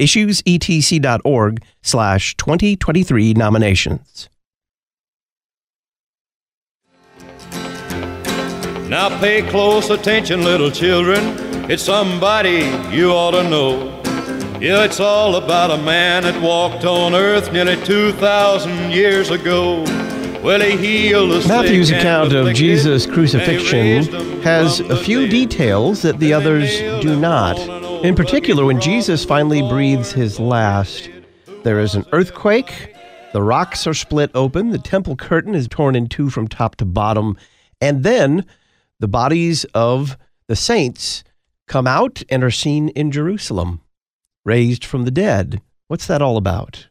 issuesetc.org slash 2023 nominations. Now pay close attention, little children. It's somebody you ought to know. Yeah, it's all about a man that walked on earth nearly 2,000 years ago. Well, he healed the Matthew's account of Jesus' crucifixion has a few details that the others do not. In particular, when Jesus finally breathes his last, there is an earthquake, the rocks are split open, the temple curtain is torn in two from top to bottom, and then the bodies of the saints come out and are seen in Jerusalem, raised from the dead. What's that all about?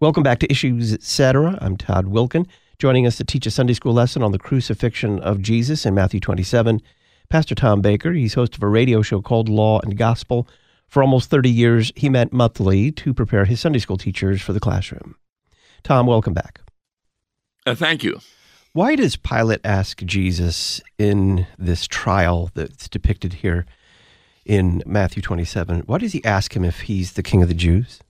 Welcome back to Issues Etc. I'm Todd Wilken, Joining us to teach a Sunday school lesson on the crucifixion of Jesus in Matthew 27 Pastor Tom Baker. He's host of a radio show called Law and Gospel. For almost 30 years, he met monthly to prepare his Sunday school teachers for the classroom. Tom, welcome back. Uh, thank you. Why does Pilate ask Jesus in this trial that's depicted here in Matthew 27? Why does he ask him if he's the king of the Jews?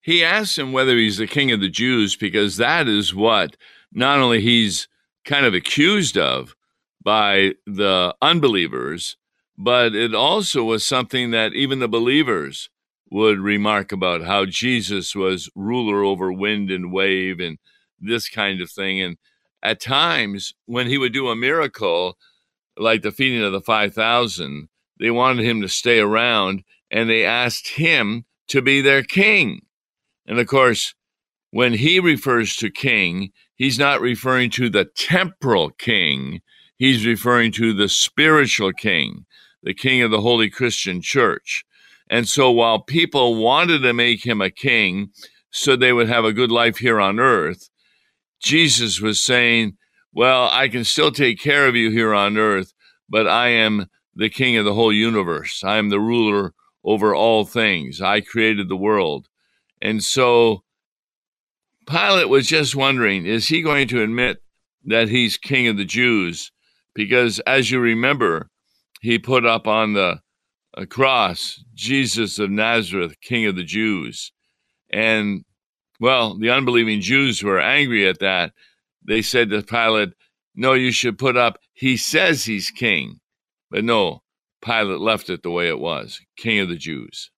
He asks him whether he's the king of the Jews because that is what not only he's kind of accused of, by the unbelievers, but it also was something that even the believers would remark about how Jesus was ruler over wind and wave and this kind of thing. And at times, when he would do a miracle, like the feeding of the 5,000, they wanted him to stay around and they asked him to be their king. And of course, when he refers to king, he's not referring to the temporal king, he's referring to the spiritual king, the king of the Holy Christian Church. And so while people wanted to make him a king so they would have a good life here on earth, Jesus was saying, Well, I can still take care of you here on earth, but I am the king of the whole universe. I am the ruler over all things. I created the world. And so Pilate was just wondering is he going to admit that he's king of the Jews because as you remember, he put up on the uh, cross Jesus of Nazareth, King of the Jews. And well, the unbelieving Jews were angry at that. They said to Pilate, No, you should put up, he says he's king. But no, Pilate left it the way it was King of the Jews.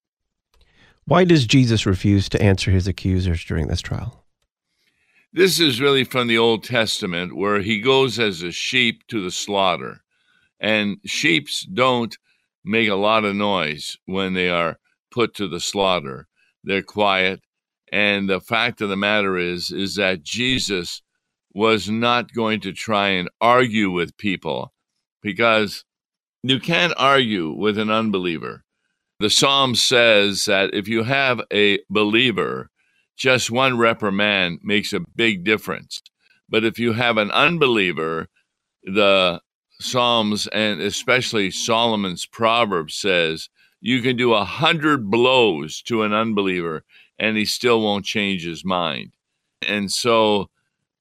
Why does Jesus refuse to answer his accusers during this trial? This is really from the Old Testament where he goes as a sheep to the slaughter. And sheeps don't make a lot of noise when they are put to the slaughter. They're quiet. And the fact of the matter is is that Jesus was not going to try and argue with people because you can't argue with an unbeliever. The psalm says that if you have a believer just one reprimand makes a big difference. But if you have an unbeliever, the Psalms and especially Solomon's proverb says you can do a hundred blows to an unbeliever and he still won't change his mind. And so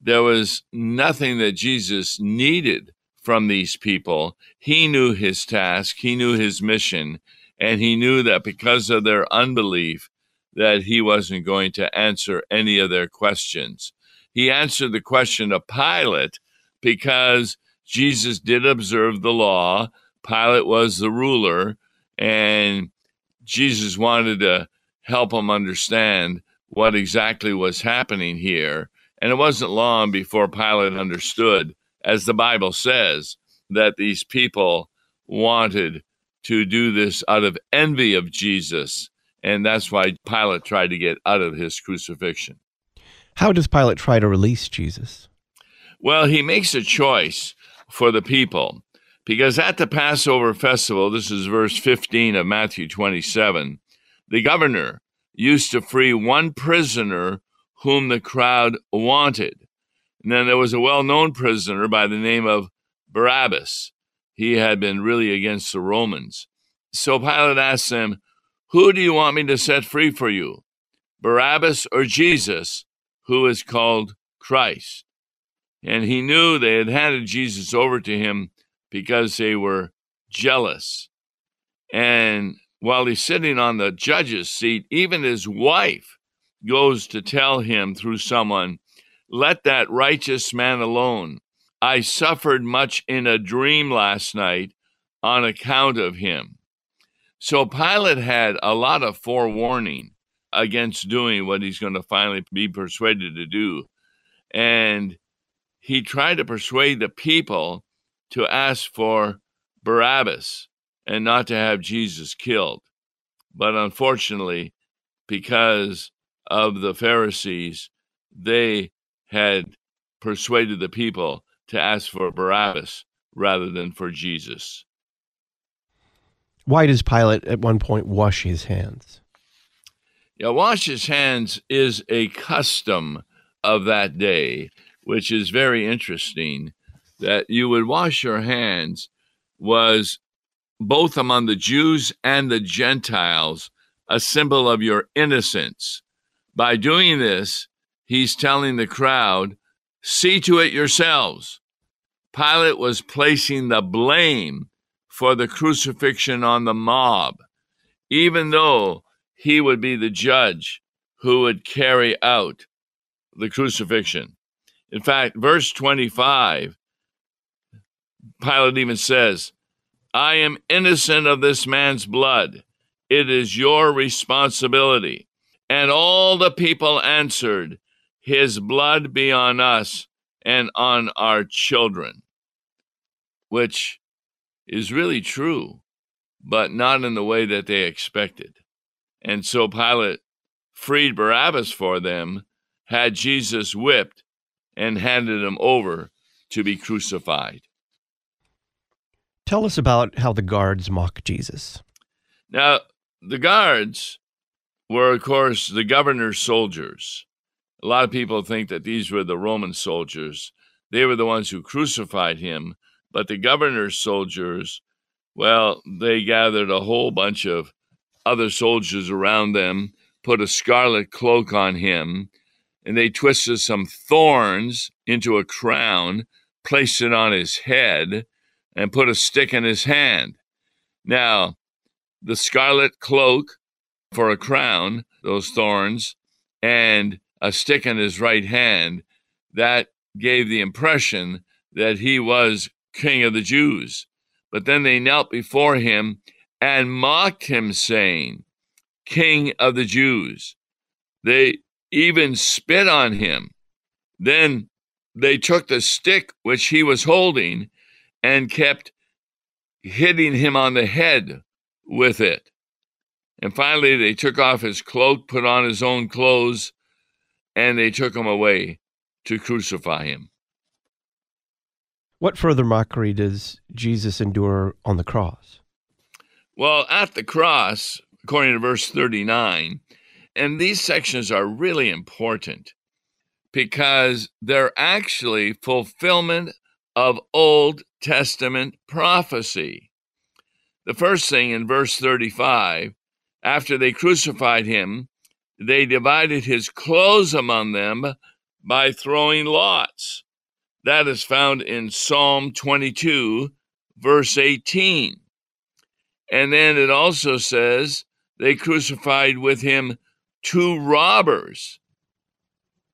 there was nothing that Jesus needed from these people. He knew his task, he knew his mission, and he knew that because of their unbelief, that he wasn't going to answer any of their questions. He answered the question of Pilate because Jesus did observe the law. Pilate was the ruler, and Jesus wanted to help him understand what exactly was happening here. And it wasn't long before Pilate understood, as the Bible says, that these people wanted to do this out of envy of Jesus and that's why Pilate tried to get out of his crucifixion. How does Pilate try to release Jesus? Well, he makes a choice for the people because at the Passover festival, this is verse 15 of Matthew 27, the governor used to free one prisoner whom the crowd wanted. And then there was a well known prisoner by the name of Barabbas. He had been really against the Romans. So Pilate asked them, Who do you want me to set free for you, Barabbas or Jesus, who is called Christ? And he knew they had handed Jesus over to him because they were jealous. And while he's sitting on the judge's seat, even his wife goes to tell him through someone, Let that righteous man alone. I suffered much in a dream last night on account of him. So Pilate had a lot of forewarning against doing what he's going to finally be persuaded to do. And he tried to persuade the people to ask for Barabbas and not to have Jesus killed. But unfortunately, because of the Pharisees, they had persuaded the people to ask for Barabbas rather than for Jesus. Why does Pilate at one point wash his hands? Yeah, wash his hands is a custom of that day, which is very interesting. That you would wash your hands was both among the Jews and the Gentiles a symbol of your innocence. By doing this, he's telling the crowd, see to it yourselves. Pilate was placing the blame for the crucifixion on the mob, even though he would be the judge who would carry out the crucifixion. In fact, verse 25, Pilate even says, I am innocent of this man's blood. It is your responsibility. And all the people answered, His blood be on us and on our children. Which is really true, but not in the way that they expected. And so Pilate freed Barabbas for them, had Jesus whipped, and handed him over to be crucified. Tell us about how the guards mock Jesus. Now, the guards were, of course, the governor's soldiers. A lot of people think that these were the Roman soldiers. They were the ones who crucified him, but the governor's soldiers, well, they gathered a whole bunch of other soldiers around them, put a scarlet cloak on him, and they twisted some thorns into a crown, placed it on his head, and put a stick in his hand. Now, the scarlet cloak for a crown, those thorns, and a stick in his right hand, that gave the impression that he was king of the Jews. But then they knelt before him and mocked him, saying, King of the Jews. They even spit on him. Then they took the stick which he was holding and kept hitting him on the head with it. And finally, they took off his cloak, put on his own clothes, and they took him away to crucify him. What further mockery does Jesus endure on the cross? Well, at the cross, according to verse 39, and these sections are really important because they're actually fulfillment of Old Testament prophecy. The first thing in verse 35 after they crucified him, they divided his clothes among them by throwing lots. That is found in Psalm 22, verse 18. And then it also says they crucified with him two robbers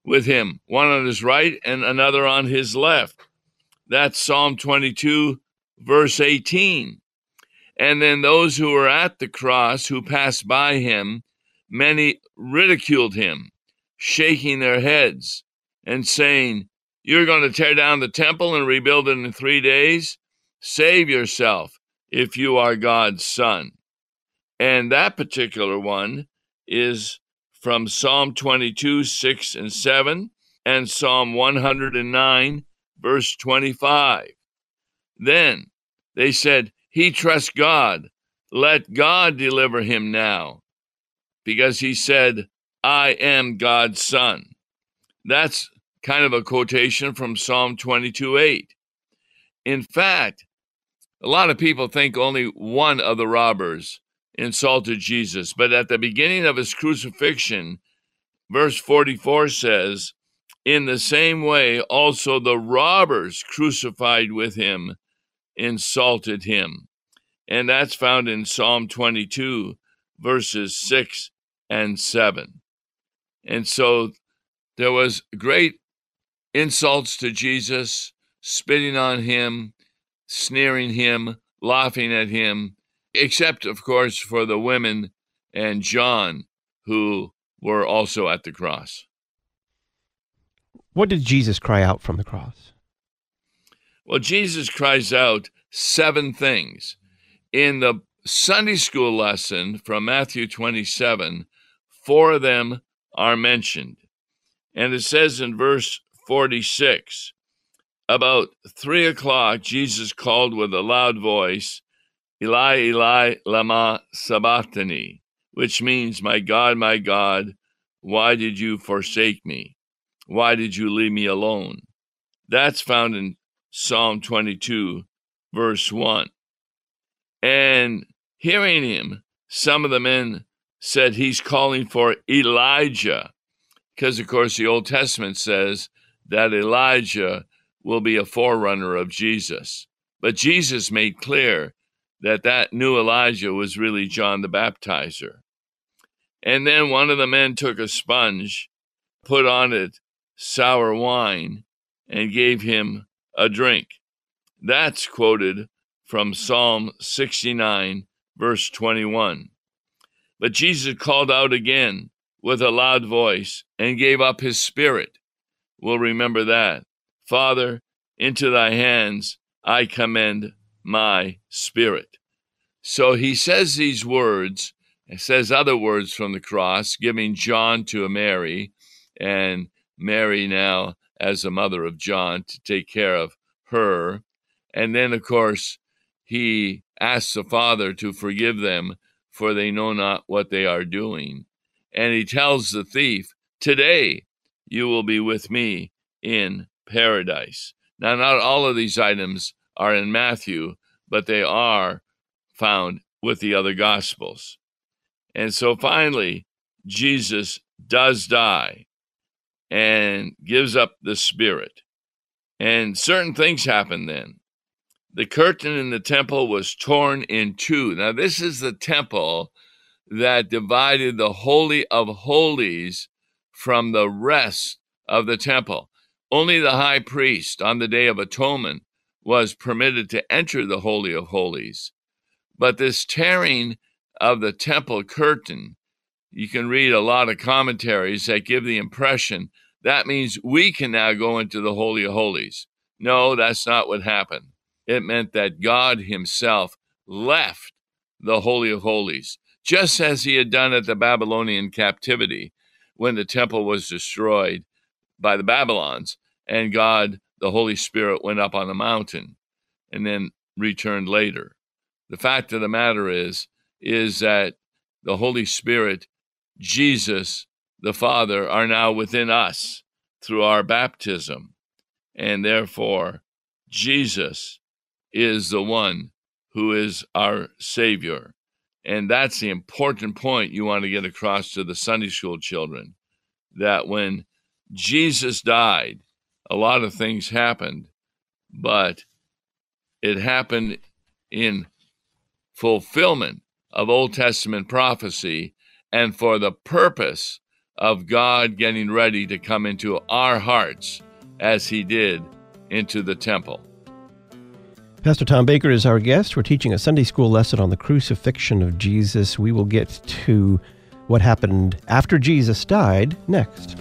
with him, one on his right and another on his left. That's Psalm 22, verse 18. And then those who were at the cross, who passed by him, many ridiculed him, shaking their heads and saying, You're going to tear down the temple and rebuild it in three days? Save yourself if you are God's son. And that particular one is from Psalm 22, 6 and 7, and Psalm 109, verse 25. Then they said, He trusts God. Let God deliver him now. Because he said, I am God's son. That's kind of a quotation from Psalm 22 8. In fact, a lot of people think only one of the robbers insulted Jesus, but at the beginning of his crucifixion, verse 44 says, In the same way, also the robbers crucified with him insulted him. And that's found in Psalm 22, verses 6 and 7. And so there was great insults to Jesus, spitting on him, sneering him, laughing at him, except, of course, for the women and John, who were also at the cross. What did Jesus cry out from the cross? Well, Jesus cries out seven things. In the Sunday school lesson from Matthew 27, four of them are mentioned. And it says in verse 46 About three o'clock, Jesus called with a loud voice, Eli, Eli, Lama Sabachthani, which means, My God, my God, why did you forsake me? Why did you leave me alone? That's found in Psalm 22, verse 1. And hearing him, some of the men said he's calling for Elijah, because, of course, the Old Testament says that Elijah will be a forerunner of Jesus. But Jesus made clear that that new Elijah was really John the Baptizer. And then one of the men took a sponge, put on it sour wine, and gave him a drink. That's quoted from Psalm 69, verse 21. But Jesus called out again with a loud voice and gave up his spirit. We'll remember that. Father, into thy hands I commend my spirit. So he says these words, and says other words from the cross, giving John to Mary, and Mary now as the mother of John to take care of her. And then, of course, he asks the Father to forgive them, for they know not what they are doing. And he tells the thief, Today you will be with me in paradise. Now, not all of these items are in Matthew, but they are found with the other Gospels. And so finally, Jesus does die and gives up the Spirit. And certain things happen then the curtain in the temple was torn in two. Now, this is the temple that divided the Holy of Holies from the rest of the temple. Only the high priest on the Day of Atonement was permitted to enter the Holy of Holies. But this tearing of the temple curtain, you can read a lot of commentaries that give the impression that means we can now go into the Holy of Holies. No, that's not what happened. It meant that God Himself left the Holy of Holies, just as He had done at the Babylonian captivity when the temple was destroyed by the Babylons, and God, the Holy Spirit, went up on the mountain and then returned later. The fact of the matter is, is that the Holy Spirit, Jesus, the Father, are now within us through our baptism. And therefore, Jesus is the one who is our Savior. And that's the important point you want to get across to the Sunday school children that when Jesus died, a lot of things happened, but it happened in fulfillment of Old Testament prophecy and for the purpose of God getting ready to come into our hearts as he did into the temple. Pastor Tom Baker is our guest. We're teaching a Sunday school lesson on the crucifixion of Jesus. We will get to what happened after Jesus died next.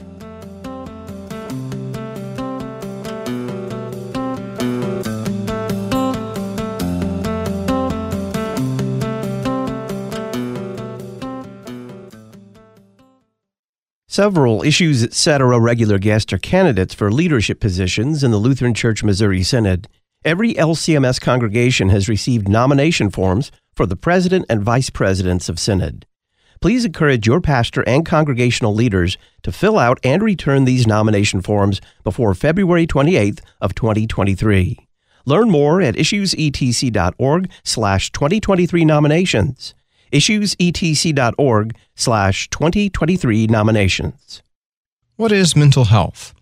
Several Issues Etc. regular guests are candidates for leadership positions in the Lutheran Church Missouri Synod. Every LCMS congregation has received nomination forms for the president and vice presidents of Synod. please encourage your pastor and congregational leaders to fill out and return these nomination forms before February 28th of 2023. Learn more at issuesetc.org slash 2023 nominations. issuesetc.org slash 2023 nominations. What is mental health?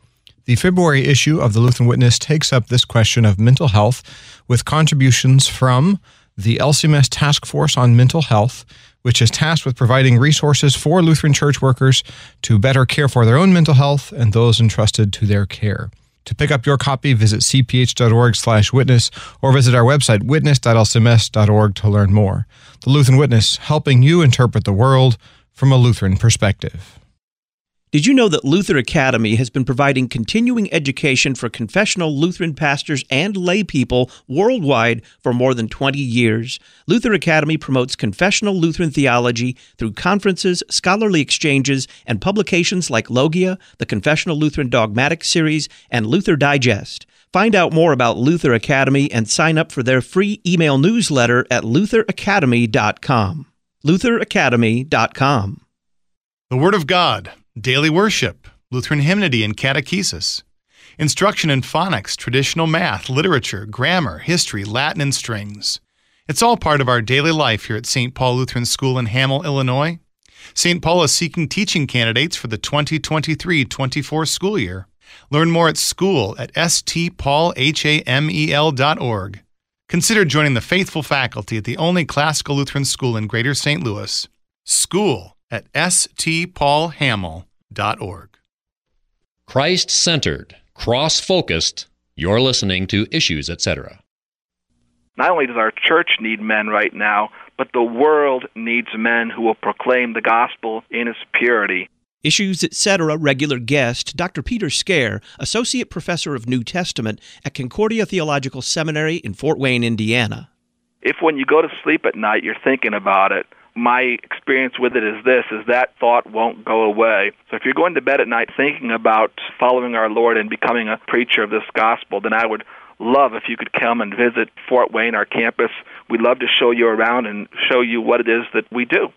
The February issue of the Lutheran Witness takes up this question of mental health with contributions from the LCMS Task Force on Mental Health, which is tasked with providing resources for Lutheran church workers to better care for their own mental health and those entrusted to their care. To pick up your copy, visit cph.org/witness or visit our website witness.lcms.org to learn more. The Lutheran Witness, helping you interpret the world from a Lutheran perspective. Did you know that Luther Academy has been providing continuing education for confessional Lutheran pastors and lay people worldwide for more than 20 years? Luther Academy promotes confessional Lutheran theology through conferences, scholarly exchanges, and publications like Logia, the Confessional Lutheran Dogmatic Series, and Luther Digest. Find out more about Luther Academy and sign up for their free email newsletter at lutheracademy.com. lutheracademy.com. The Word of God daily worship, Lutheran hymnody and catechesis, instruction in phonics, traditional math, literature, grammar, history, Latin, and strings. It's all part of our daily life here at St. Paul Lutheran School in Hamel, Illinois. St. Paul is seeking teaching candidates for the 2023 24 school year. Learn more at school at stpaulhamel.org. Consider joining the faithful faculty at the only classical Lutheran school in Greater St. Louis. School at stpaulhamel.org. Christ centered, cross focused, you're listening to Issues, etc. Not only does our church need men right now, but the world needs men who will proclaim the gospel in its purity. Issues, etc. regular guest, Dr. Peter Scaer, Associate Professor of New Testament at Concordia Theological Seminary in Fort Wayne, Indiana. If when you go to sleep at night you're thinking about it, my experience with it is this is that thought won't go away. So if you're going to bed at night thinking about following our Lord and becoming a preacher of this gospel, then I would love if you could come and visit Fort Wayne, our campus. We'd love to show you around and show you what it is that we do.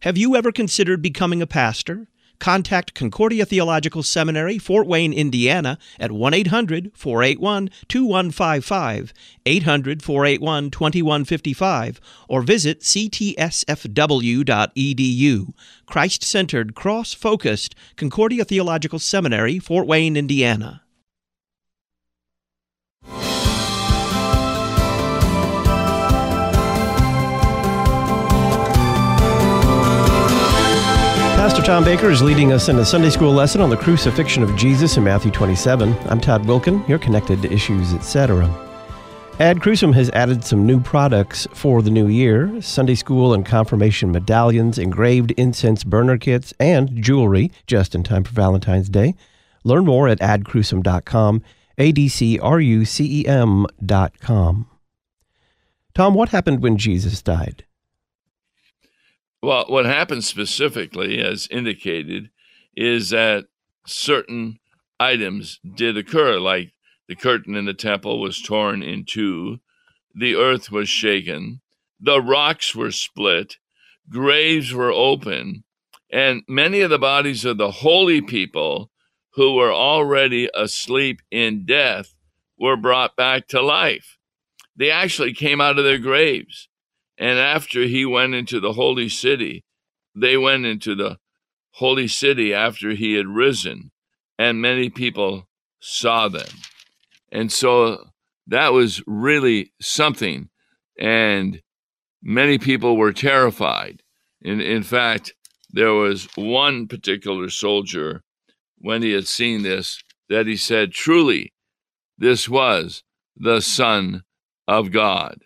Have you ever considered becoming a pastor? Contact Concordia Theological Seminary, Fort Wayne, Indiana at 1 800 481 2155, 800 481 2155, or visit ctsfw.edu. Christ centered, cross focused Concordia Theological Seminary, Fort Wayne, Indiana. Tom Baker is leading us in a Sunday school lesson on the crucifixion of Jesus in Matthew 27. I'm Todd Wilken. You're connected to Issues, etc. Ad Crucem has added some new products for the new year Sunday school and confirmation medallions, engraved incense burner kits, and jewelry just in time for Valentine's Day. Learn more at adcrucem.com, A D C R U C E M.com. Tom, what happened when Jesus died? Well, what happened specifically, as indicated, is that certain items did occur, like the curtain in the temple was torn in two, the earth was shaken, the rocks were split, graves were open, and many of the bodies of the holy people who were already asleep in death were brought back to life. They actually came out of their graves. And after he went into the holy city, they went into the holy city after he had risen, and many people saw them. And so that was really something. And many people were terrified. In, in fact, there was one particular soldier, when he had seen this, that he said, Truly, this was the Son of God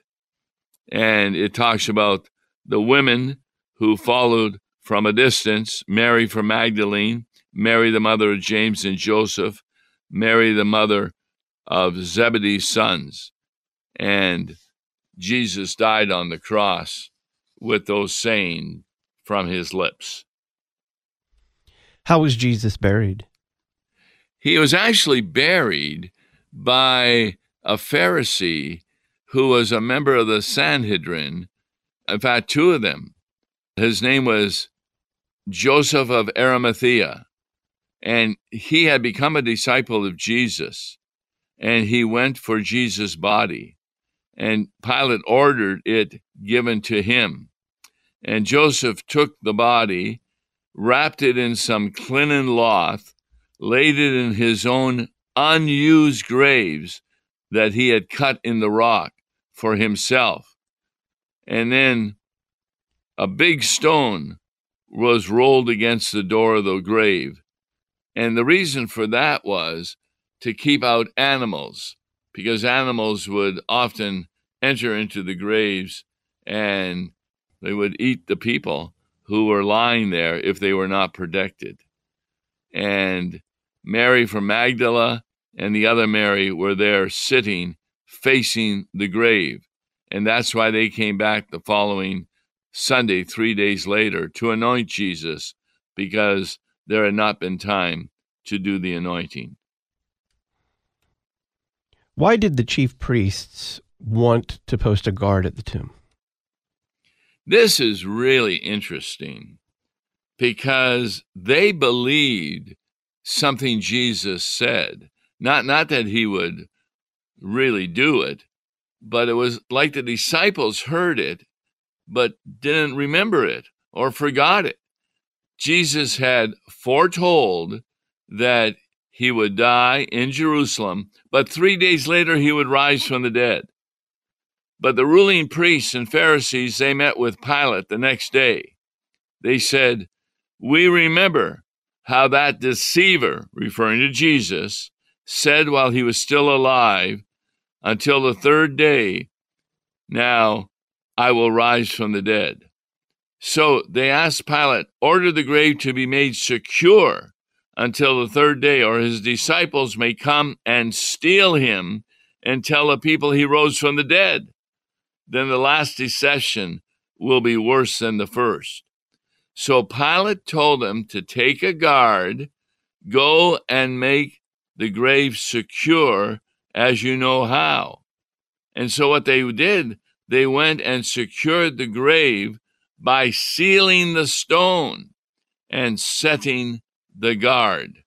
and it talks about the women who followed from a distance Mary from Magdalene, Mary, the mother of James and Joseph, Mary, the mother of Zebedee's sons. And Jesus died on the cross with those saying from his lips. How was Jesus buried? He was actually buried by a Pharisee who was a member of the Sanhedrin. In fact, two of them. His name was Joseph of Arimathea, and he had become a disciple of Jesus, and he went for Jesus' body, and Pilate ordered it given to him. And Joseph took the body, wrapped it in some linen cloth, laid it in his own unused graves that he had cut in the rock for himself. And then a big stone was rolled against the door of the grave. And the reason for that was to keep out animals, because animals would often enter into the graves and they would eat the people who were lying there if they were not protected. And Mary from Magdala and the other Mary were there sitting facing the grave. And that's why they came back the following Sunday, three days later, to anoint Jesus because there had not been time to do the anointing. Why did the chief priests want to post a guard at the tomb? This is really interesting because they believed something Jesus said. Not, not that he would really do it, but it was like the disciples heard it but didn't remember it or forgot it. Jesus had foretold that he would die in Jerusalem, but three days later he would rise from the dead. But the ruling priests and Pharisees, they met with Pilate the next day. They said, We remember how that deceiver, referring to Jesus, said while he was still alive, until the third day, Now I will rise from the dead. So they asked Pilate, Order the grave to be made secure until the third day, or his disciples may come and steal him and tell the people he rose from the dead. Then the last deception will be worse than the first. So Pilate told them to take a guard, go and make the grave secure as you know how. And so what they did, they went and secured the grave by sealing the stone and setting the guard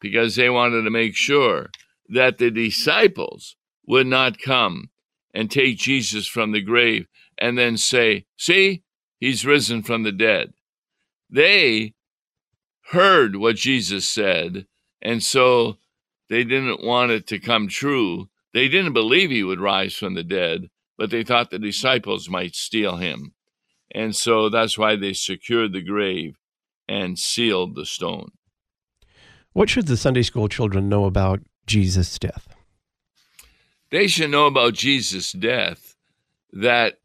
because they wanted to make sure that the disciples would not come and take Jesus from the grave and then say, See, he's risen from the dead. They heard what Jesus said, and so they didn't want it to come true. They didn't believe he would rise from the dead, but they thought the disciples might steal him. And so that's why they secured the grave and sealed the stone. What should the Sunday school children know about Jesus' death? They should know about Jesus' death that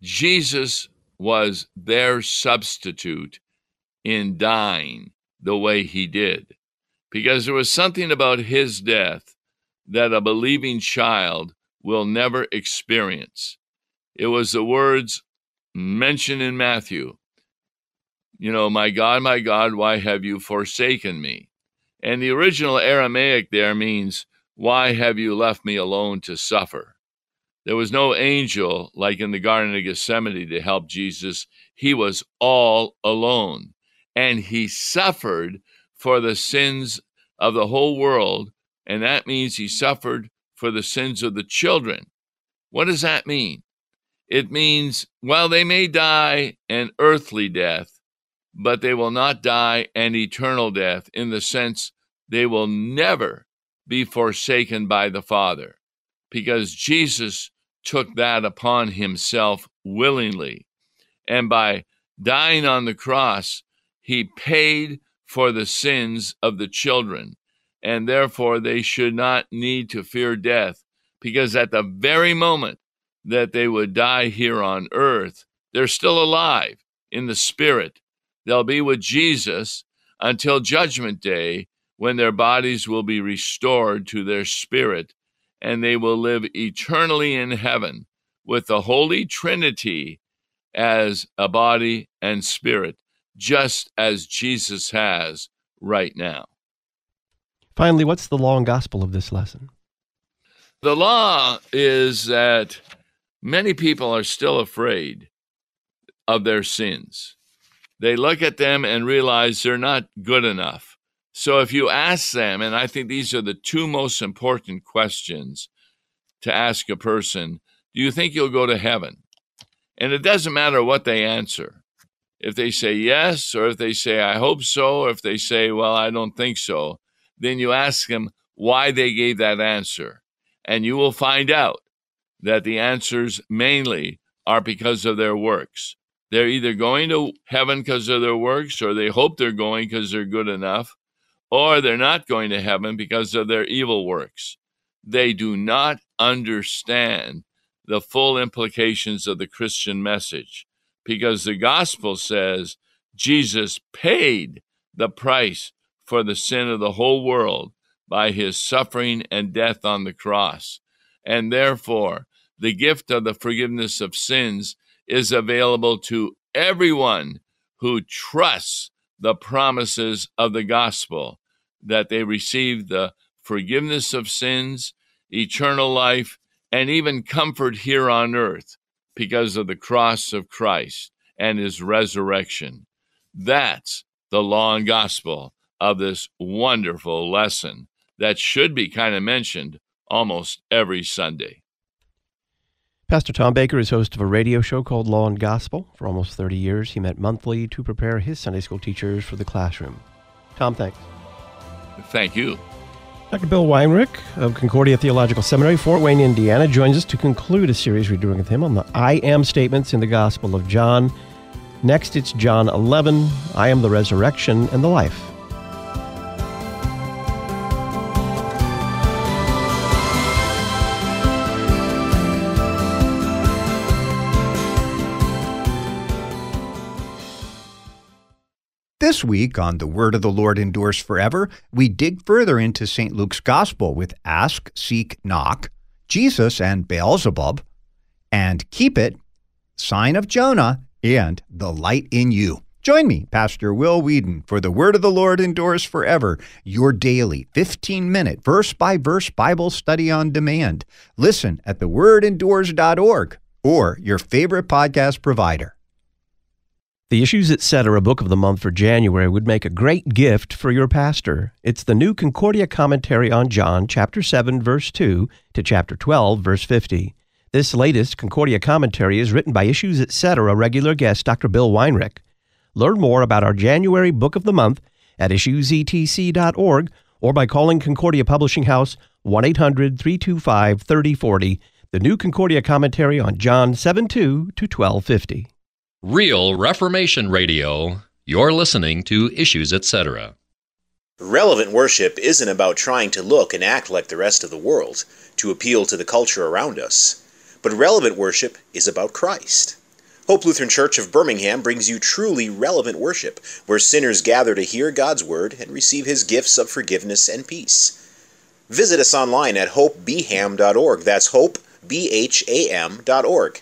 Jesus was their substitute in dying the way he did. Because there was something about his death that a believing child will never experience. It was the words mentioned in Matthew. You know, my God, my God, why have you forsaken me? And the original Aramaic there means, why have you left me alone to suffer? There was no angel like in the Garden of Gethsemane to help Jesus. He was all alone. And he suffered for the sins of the whole world. And that means he suffered for the sins of the children. What does that mean? It means, well, they may die an earthly death, but they will not die an eternal death in the sense they will never be forsaken by the Father, because Jesus took that upon himself willingly. And by dying on the cross, he paid for the sins of the children and therefore they should not need to fear death, because at the very moment that they would die here on earth, they're still alive in the spirit. They'll be with Jesus until Judgment Day, when their bodies will be restored to their spirit, and they will live eternally in heaven with the Holy Trinity as a body and spirit, just as Jesus has right now. Finally, what's the law and gospel of this lesson? The law is that many people are still afraid of their sins. They look at them and realize they're not good enough. So if you ask them, and I think these are the two most important questions to ask a person do you think you'll go to heaven? And it doesn't matter what they answer. If they say yes, or if they say, I hope so, or if they say, well, I don't think so, then you ask them why they gave that answer. And you will find out that the answers mainly are because of their works. They're either going to heaven because of their works, or they hope they're going because they're good enough, or they're not going to heaven because of their evil works. They do not understand the full implications of the Christian message because the gospel says Jesus paid the price for the sin of the whole world by his suffering and death on the cross. And therefore, the gift of the forgiveness of sins is available to everyone who trusts the promises of the gospel that they receive the forgiveness of sins, eternal life, and even comfort here on earth because of the cross of Christ and his resurrection. That's the law and gospel of this wonderful lesson that should be kind of mentioned almost every Sunday. Pastor Tom Baker is host of a radio show called Law and Gospel. For almost 30 years, he met monthly to prepare his Sunday school teachers for the classroom. Tom, thanks. Thank you. Dr. Bill Weinrich of Concordia Theological Seminary, Fort Wayne, Indiana, joins us to conclude a series we're doing with him on the I am statements in the Gospel of John. Next, it's John 11 I am the resurrection and the life. This week on The Word of the Lord Endures Forever, we dig further into St. Luke's Gospel with Ask, Seek, Knock, Jesus and Beelzebub, and Keep It, Sign of Jonah, and The Light in You. Join me, Pastor Will Weedon, for The Word of the Lord Endures Forever, your daily 15 minute verse by verse Bible study on demand. Listen at thewordendures.org or your favorite podcast provider. The Issues Etc. book of the month for January would make a great gift for your pastor. It's the new Concordia commentary on John, chapter 7, verse 2 to chapter 12, verse 50. This latest Concordia commentary is written by Issues Etc. regular guest Dr. Bill Weinrich. Learn more about our January book of the month at issuesetc.org or by calling Concordia Publishing House 1 800 325 3040. The new Concordia commentary on John 7 2 to 1250. Real Reformation Radio. You're listening to Issues Etc. Relevant worship isn't about trying to look and act like the rest of the world to appeal to the culture around us, but relevant worship is about Christ. Hope Lutheran Church of Birmingham brings you truly relevant worship, where sinners gather to hear God's Word and receive His gifts of forgiveness and peace. Visit us online at hopebham.org. That's hopebham.org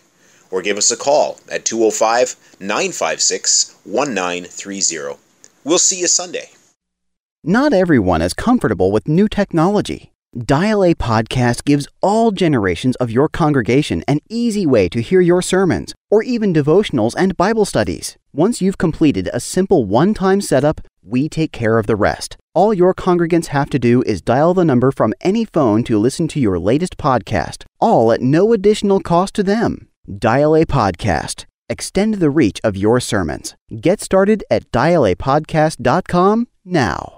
or give us a call at 205 956 1930. We'll see you Sunday. Not everyone is comfortable with new technology. Dial A Podcast gives all generations of your congregation an easy way to hear your sermons, or even devotionals and Bible studies. Once you've completed a simple one time setup, we take care of the rest. All your congregants have to do is dial the number from any phone to listen to your latest podcast, all at no additional cost to them. Dial A Podcast. Extend the reach of your sermons. Get started at dialapodcast.com now.